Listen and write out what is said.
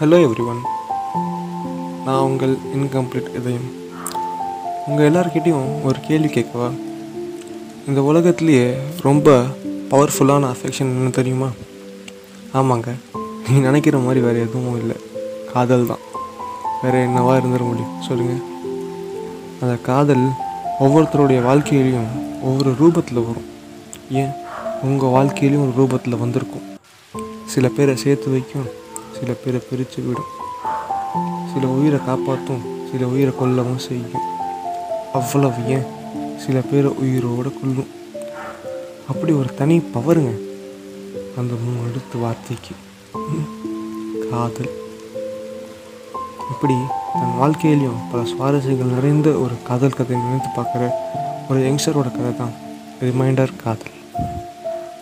Hello every one நான் உங்கள் incomplete இதயம். உங்கள் எல்லார்கிட்டேயும் ஒரு கேள்வி கேட்கவா? இந்த உலகத்துலேயே ரொம்ப பவர்ஃபுல்லான அஃபெக்ஷன் என்ன தெரியுமா? ஆமாங்க. நீ நினைக்கிற மாதிரி வேறு எதுவும் இல்லை. காதல் தான். வேறு என்னவா இருந்துட முடியும்? சொல்லுங்கள் அந்த காதல் ஒவ்வொருத்தருடைய வாழ்க்கையிலையும் ஒவ்வொரு ரூபத்தில் வரும். ஏன்? உங்கள் வாழ்க்கையிலையும் ஒரு ரூபத்தில் வந்திருக்கும். சில பேரை சேர்த்து வைக்கும். சில பேரை பிரித்து விடும். சில உயிரை காப்பாற்றும் சில உயிரை கொல்லவும் செய்யும். அவ்வளவு ஏன்? சில பேரை உயிரோடு கொல்லும். அப்படி ஒரு தனி பவருங்க. அந்த மூணு அடுத்த வார்த்தைக்கு. காதல். இப்படி தன் வாழ்க்கையிலையும் பல சுவாரஸ்யங்கள் நிறைந்த ஒரு காதல் கதை நினைத்து பார்க்குற ஒரு யங்ஸ்டரோட கதை தான் ரிமைண்டர் காதல்.